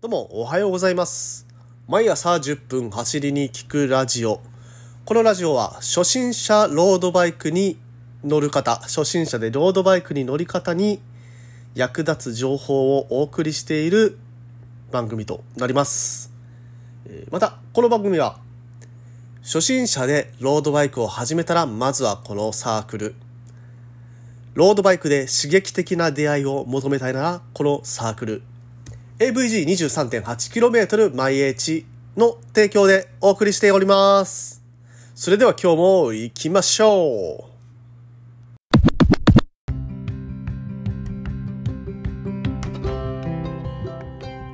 どうもおはようございます。毎朝10分走りに聞くラジオ。このラジオは初心者ロードバイクに乗る方、初心者でロードバイクに乗り方に役立つ情報をお送りしている番組となります。また、この番組は初心者でロードバイクを始めたらまずはこのサークル。ロードバイクで刺激的な出会いを求めたいならこのサークル。AVG23.8km 毎 H の提供でお送りしております。それでは今日も行きましょう。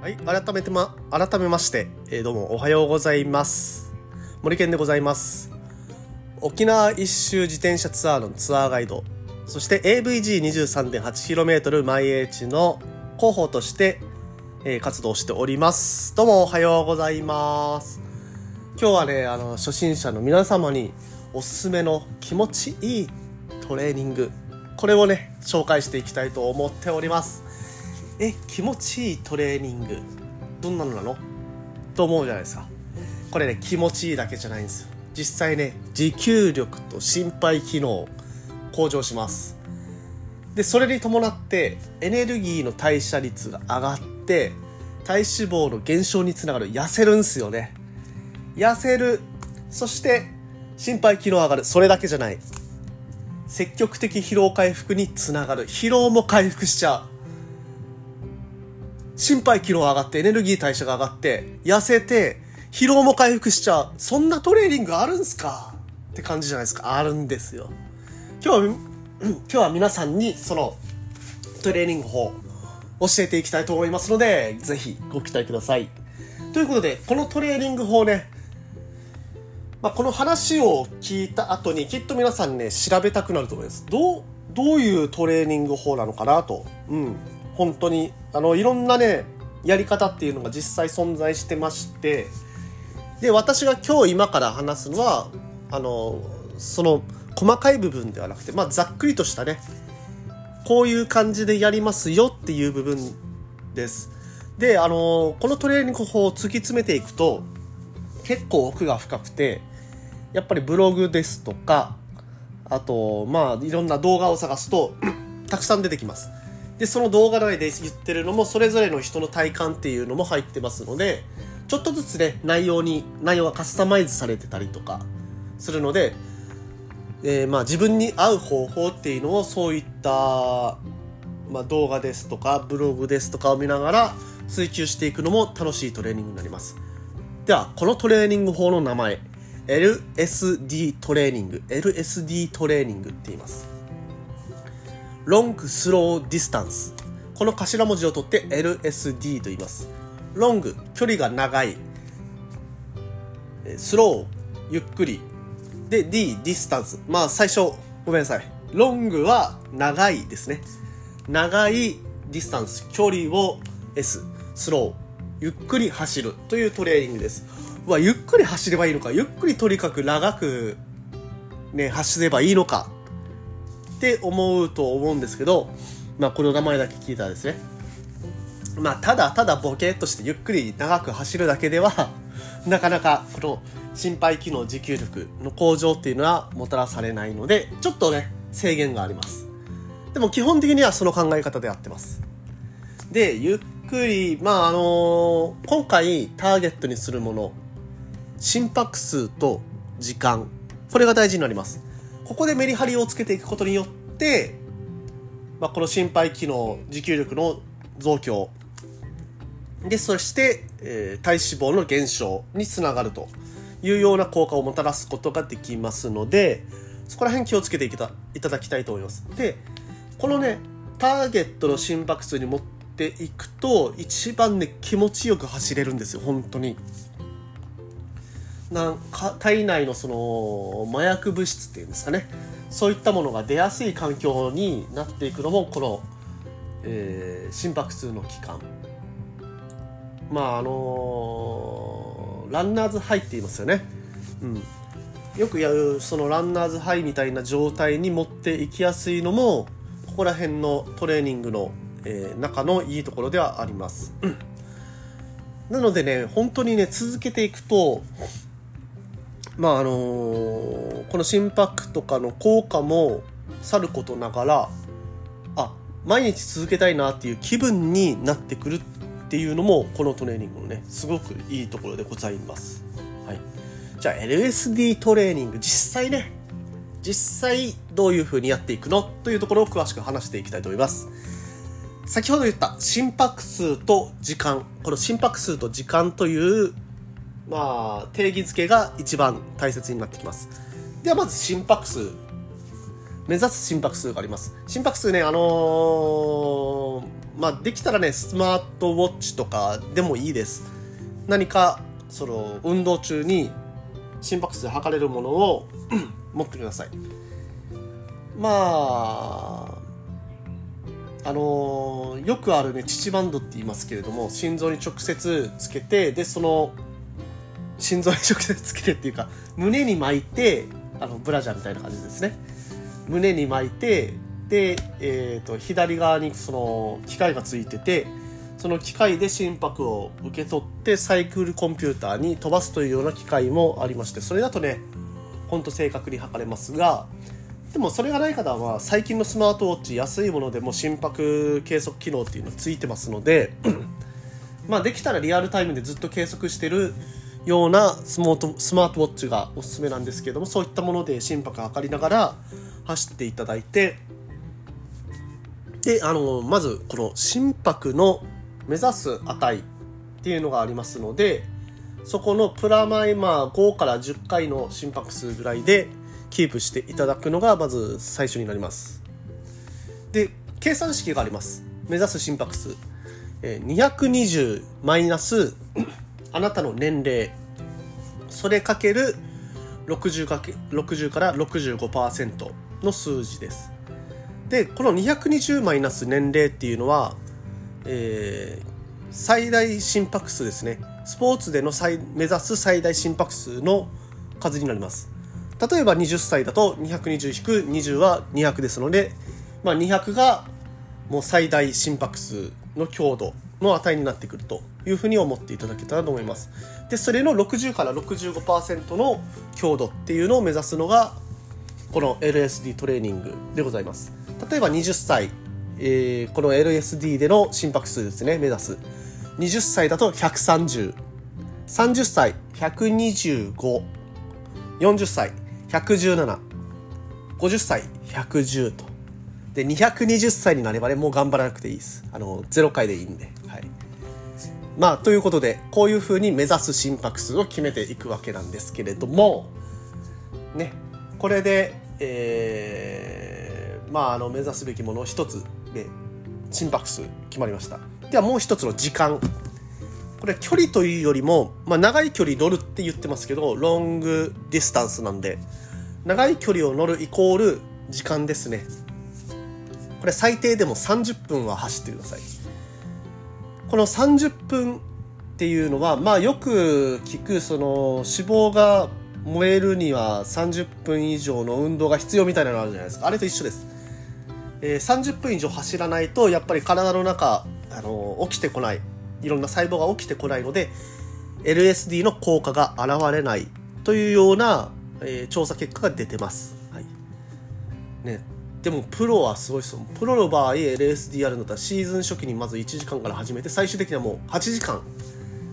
はい、改めてま、改めまして、えーどうもおはようございます。森健でございます。沖縄一周自転車ツアーのツアーガイド、そして AVG23.8km 毎 H の広報として、えー活動しております。どうもおはようございます。今日はね、あの、初心者の皆様におすすめの気持ちいいトレーニング、これをね、紹介していきたいと思っております。え、気持ちいいトレーニング、どんなのなの？と思うじゃないですか。これね、気持ちいいだけじゃないんですよ。実際ね、持久力と心肺機能、向上します。でそれに伴ってエネルギーの代謝率が上がって体脂肪の減少につながる痩せるんすよね。痩せる。そして心肺機能上がる。それだけじゃない。積極的疲労回復につながる。疲労も回復しちゃう。心肺機能上がってエネルギー代謝が上がって痩せて疲労も回復しちゃう。そんなトレーニングあるんすか？って感じじゃないですか。あるんですよ。今日は 今日は皆さんにそのトレーニング法教えていきたいと思いますのでぜひご期待ください。ということでこのトレーニング法ね、まあ、この話を聞いた後にきっと皆さんね調べたくなると思います。どうどういうトレーニング法なのかなと。うん。本当にあのいろんなねやり方っていうのが実際存在してましてで私が今日今から話すのはあのその細かい部分ではなくて、まあ、ざっくりとしたねこういう感じでやりますよっていう部分です。であのこのトレーニング法を突き詰めていくと結構奥が深くてやっぱりブログですとかあとまあいろんな動画を探すと たくさん出てきます。でその動画内で言ってるのもそれぞれの人の体感っていうのも入ってますのでちょっとずつね内容に内容がカスタマイズされてたりとかするのでえーまあ、自分に合う方法っていうのをそういった、まあ、動画ですとかブログですとかを見ながら追求していくのも楽しいトレーニングになります。ではこのトレーニング法の名前 LSD トレーニング LSD トレーニングって言います。 Long Slow Distance。この頭文字を取って LSD と言います。 Long 距離が長い。 Slow ゆっくり。で D ディスタンスまあ最初ごめんなさい。 Long は長いですね。長いディスタンス距離を S スローゆっくり走るというトレーニングです。うわゆっくり走ればいいのか。ゆっくりとにかく長くね走ればいいのか。って思うと思うんですけどまあこの名前だけ聞いたらですね。まあただただボケっとしてゆっくり長く走るだけではなかなかこの心肺機能持久力の向上っていうのはもたらされないのでちょっとね制限があります。でも基本的にはその考え方でやってます。でゆっくりまああの今回ターゲットにするもの心拍数と時間。これが大事になります。ここでメリハリをつけていくことによって、まあ、この心肺機能持久力の増強。でそして、えー体脂肪の減少につながると。いうような効果をもたらすことができますのでそこら辺気をつけていたいただきたいと思います。でこのねターゲットの心拍数に持っていくと一番ね気持ちよく走れるんですよ本当に。なんか体内のその麻薬物質っていうんですかね。そういったものが出やすい環境になっていくのもこの、えー心拍数の期間。まああのランナーズハイって言いますよね、うん、よくやるそのランナーズハイみたいな状態に持っていきやすいのもここら辺のトレーニングの、えー中のいいところではあります、うん。なのでね、本当にね、続けていくと、まああのーこの心拍とかの効果もさることながら、あ、毎日続けたいなっていう気分になってくるっていうのも、このトレーニングのね、すごくいいところでございます。はい。じゃあ LSD トレーニング、実際ね、実際どういう風にやっていくのというところを詳しく話していきたいと思います。先ほど言った心拍数と時間。この心拍数と時間という、まあ、定義づけが一番大切になってきます。ではまず心拍数。目指す心拍数があります。心拍数ね、あのーまあ、できたらね、スマートウォッチとかでもいいです。何か、その、運動中に心拍数測れるものを 持ってください。まあ、あのーよくあるね、乳バンドって言いますけれども、心臓に直接つけて、で、その、心臓に直接つけてっていうか、胸に巻いて、あの、ブラジャーみたいな感じですね。胸に巻いて、で、えっ、と、左側にその、機械がついてて、その機械で心拍を受け取って、サイクルコンピューターに飛ばすというような機械もありまして、それだとね、ほんと正確に測れますが、でもそれがない方は最近のスマートウォッチ安いものでも心拍計測機能っていうのがついてますのでまあできたらリアルタイムでずっと計測してるようなスマートスマートウォッチがおすすめなんですけれどもそういったもので心拍を測りながら走っていただいてであのまずこの心拍の目指す値っていうのがありますのでそこのプラマイマー5から10回の心拍数ぐらいでキープしていただくのがまず最初になります。で計算式があります。目指す心拍数。220マイナスあなたの年齢それかける60かけ60から65%の数字です。でこの220マイナス年齢っていうのは、えー最大心拍数ですね。スポーツでの最目指す最大心拍数の数になります。例えば20歳だと220-20は200ですので、まあ、200がもう最大心拍数の強度の値になってくると。いうふうに思っていただけたらと思います。でそれの60から65%の強度っていうのを目指すのがこの LSD トレーニングでございます。例えば20歳、えーこの LSD での心拍数ですね目指す。20歳だと13030歳12540歳11750歳110と。で220歳になればねもう頑張らなくていいです。あの0回でいいんで。まあということでこういうふうに目指す心拍数を決めていくわけなんですけれどもねこれでえーまああの目指すべきもの一つで心拍数決まりました。ではもう一つの時間。これ距離というよりも、まあ、長い距離乗るって言ってますけどロングディスタンスなんで長い距離を乗るイコール時間ですね。これ最低でも30分は走ってください。この30分っていうのはまあよく聞くその脂肪が燃えるには30分以上の運動が必要みたいなのあるじゃないですか。あれと一緒です、えー30分以上走らないとやっぱり体の中あの起きてこない。いろんな細胞が起きてこないので LSD の効果が現れないというような、えー調査結果が出てます、はい。ね、でもプロはすごいですよ。プロの場合 LSD やるんだったらシーズン初期にまず1時間から始めて最終的にはもう8時間。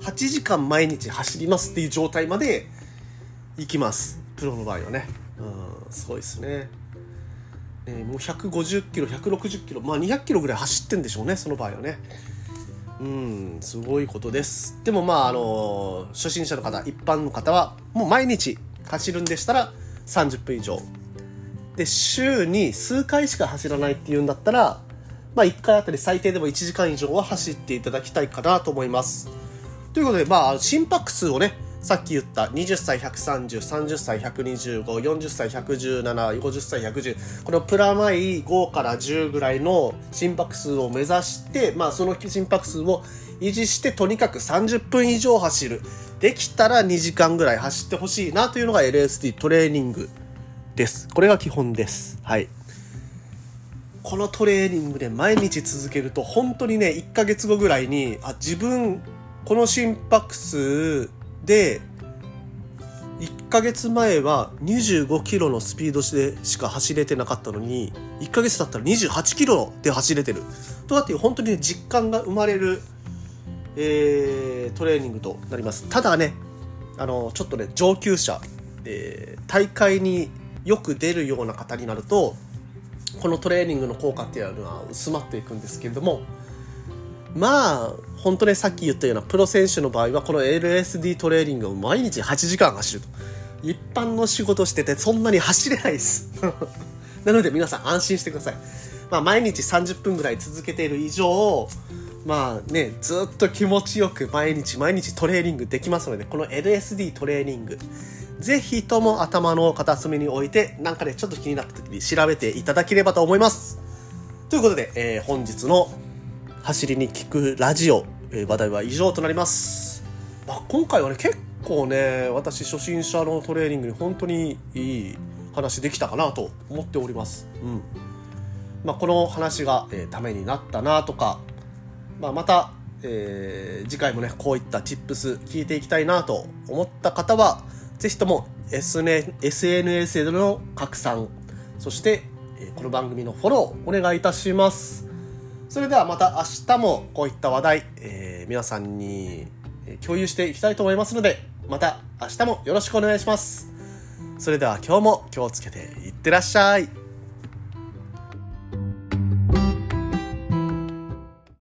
8時間毎日走りますっていう状態まで行きます。プロの場合はね。うんすごいですね。えーもう150キロ160キロまあ200キロぐらい走ってんでしょうねその場合はね。うんすごいことです。でもまああの初心者の方一般の方はもう毎日走るんでしたら30分以上で週に数回しか走らないっていうんだったらまあ1回あたり最低でも1時間以上は走っていただきたいかなと思いますということでまあ心拍数をねさっき言った20歳130、30歳125、40歳117、50歳110このプラマイ5から10ぐらいの心拍数を目指して、まあその心拍数を維持してとにかく30分以上走る。できたら2時間ぐらい走ってほしいなというのが LSD トレーニングです。これが基本です。はい。このトレーニングで毎日続けると本当にね1ヶ月後ぐらいにあ自分この心拍数で1ヶ月前は25キロのスピードでしか走れてなかったのに1ヶ月経ったら28キロで走れてるとかっていう本当に、ね、実感が生まれる、えー、トレーニングとなりますただねあのちょっとね上級者、えー、大会によく出るような方になるとこのトレーニングの効果っていうのは薄まっていくんですけれどもまあ本当ねさっき言ったようなプロ選手の場合はこの LSD トレーニングを毎日8時間走ると。一般の仕事しててそんなに走れないです。なので皆さん安心してください。まあ毎日30分ぐらい続けている以上まあねずっと気持ちよく毎日毎日トレーニングできますのでこの LSD トレーニング。ぜひとも頭の片隅に置いて、なんかね、ちょっと気になった時に調べていただければと思います。ということで、えー、本日の走りに聞くラジオ、えー、話題は以上となります。まあ、今回はね、結構ね、私初心者のトレーニングに本当にいい話できたかなと思っております。うん。まあ、この話が、えー、ためになったなとか、まあ、また、えー、次回もね、こういった tips 聞いていきたいなと思った方は、ぜひとも SNS での拡散、そして、この番組のフォローお願いいたします。それではまた明日もこういった話題、えー、皆さんに共有していきたいと思いますので、また明日もよろしくお願いします。それでは今日も気をつけていってらっしゃい。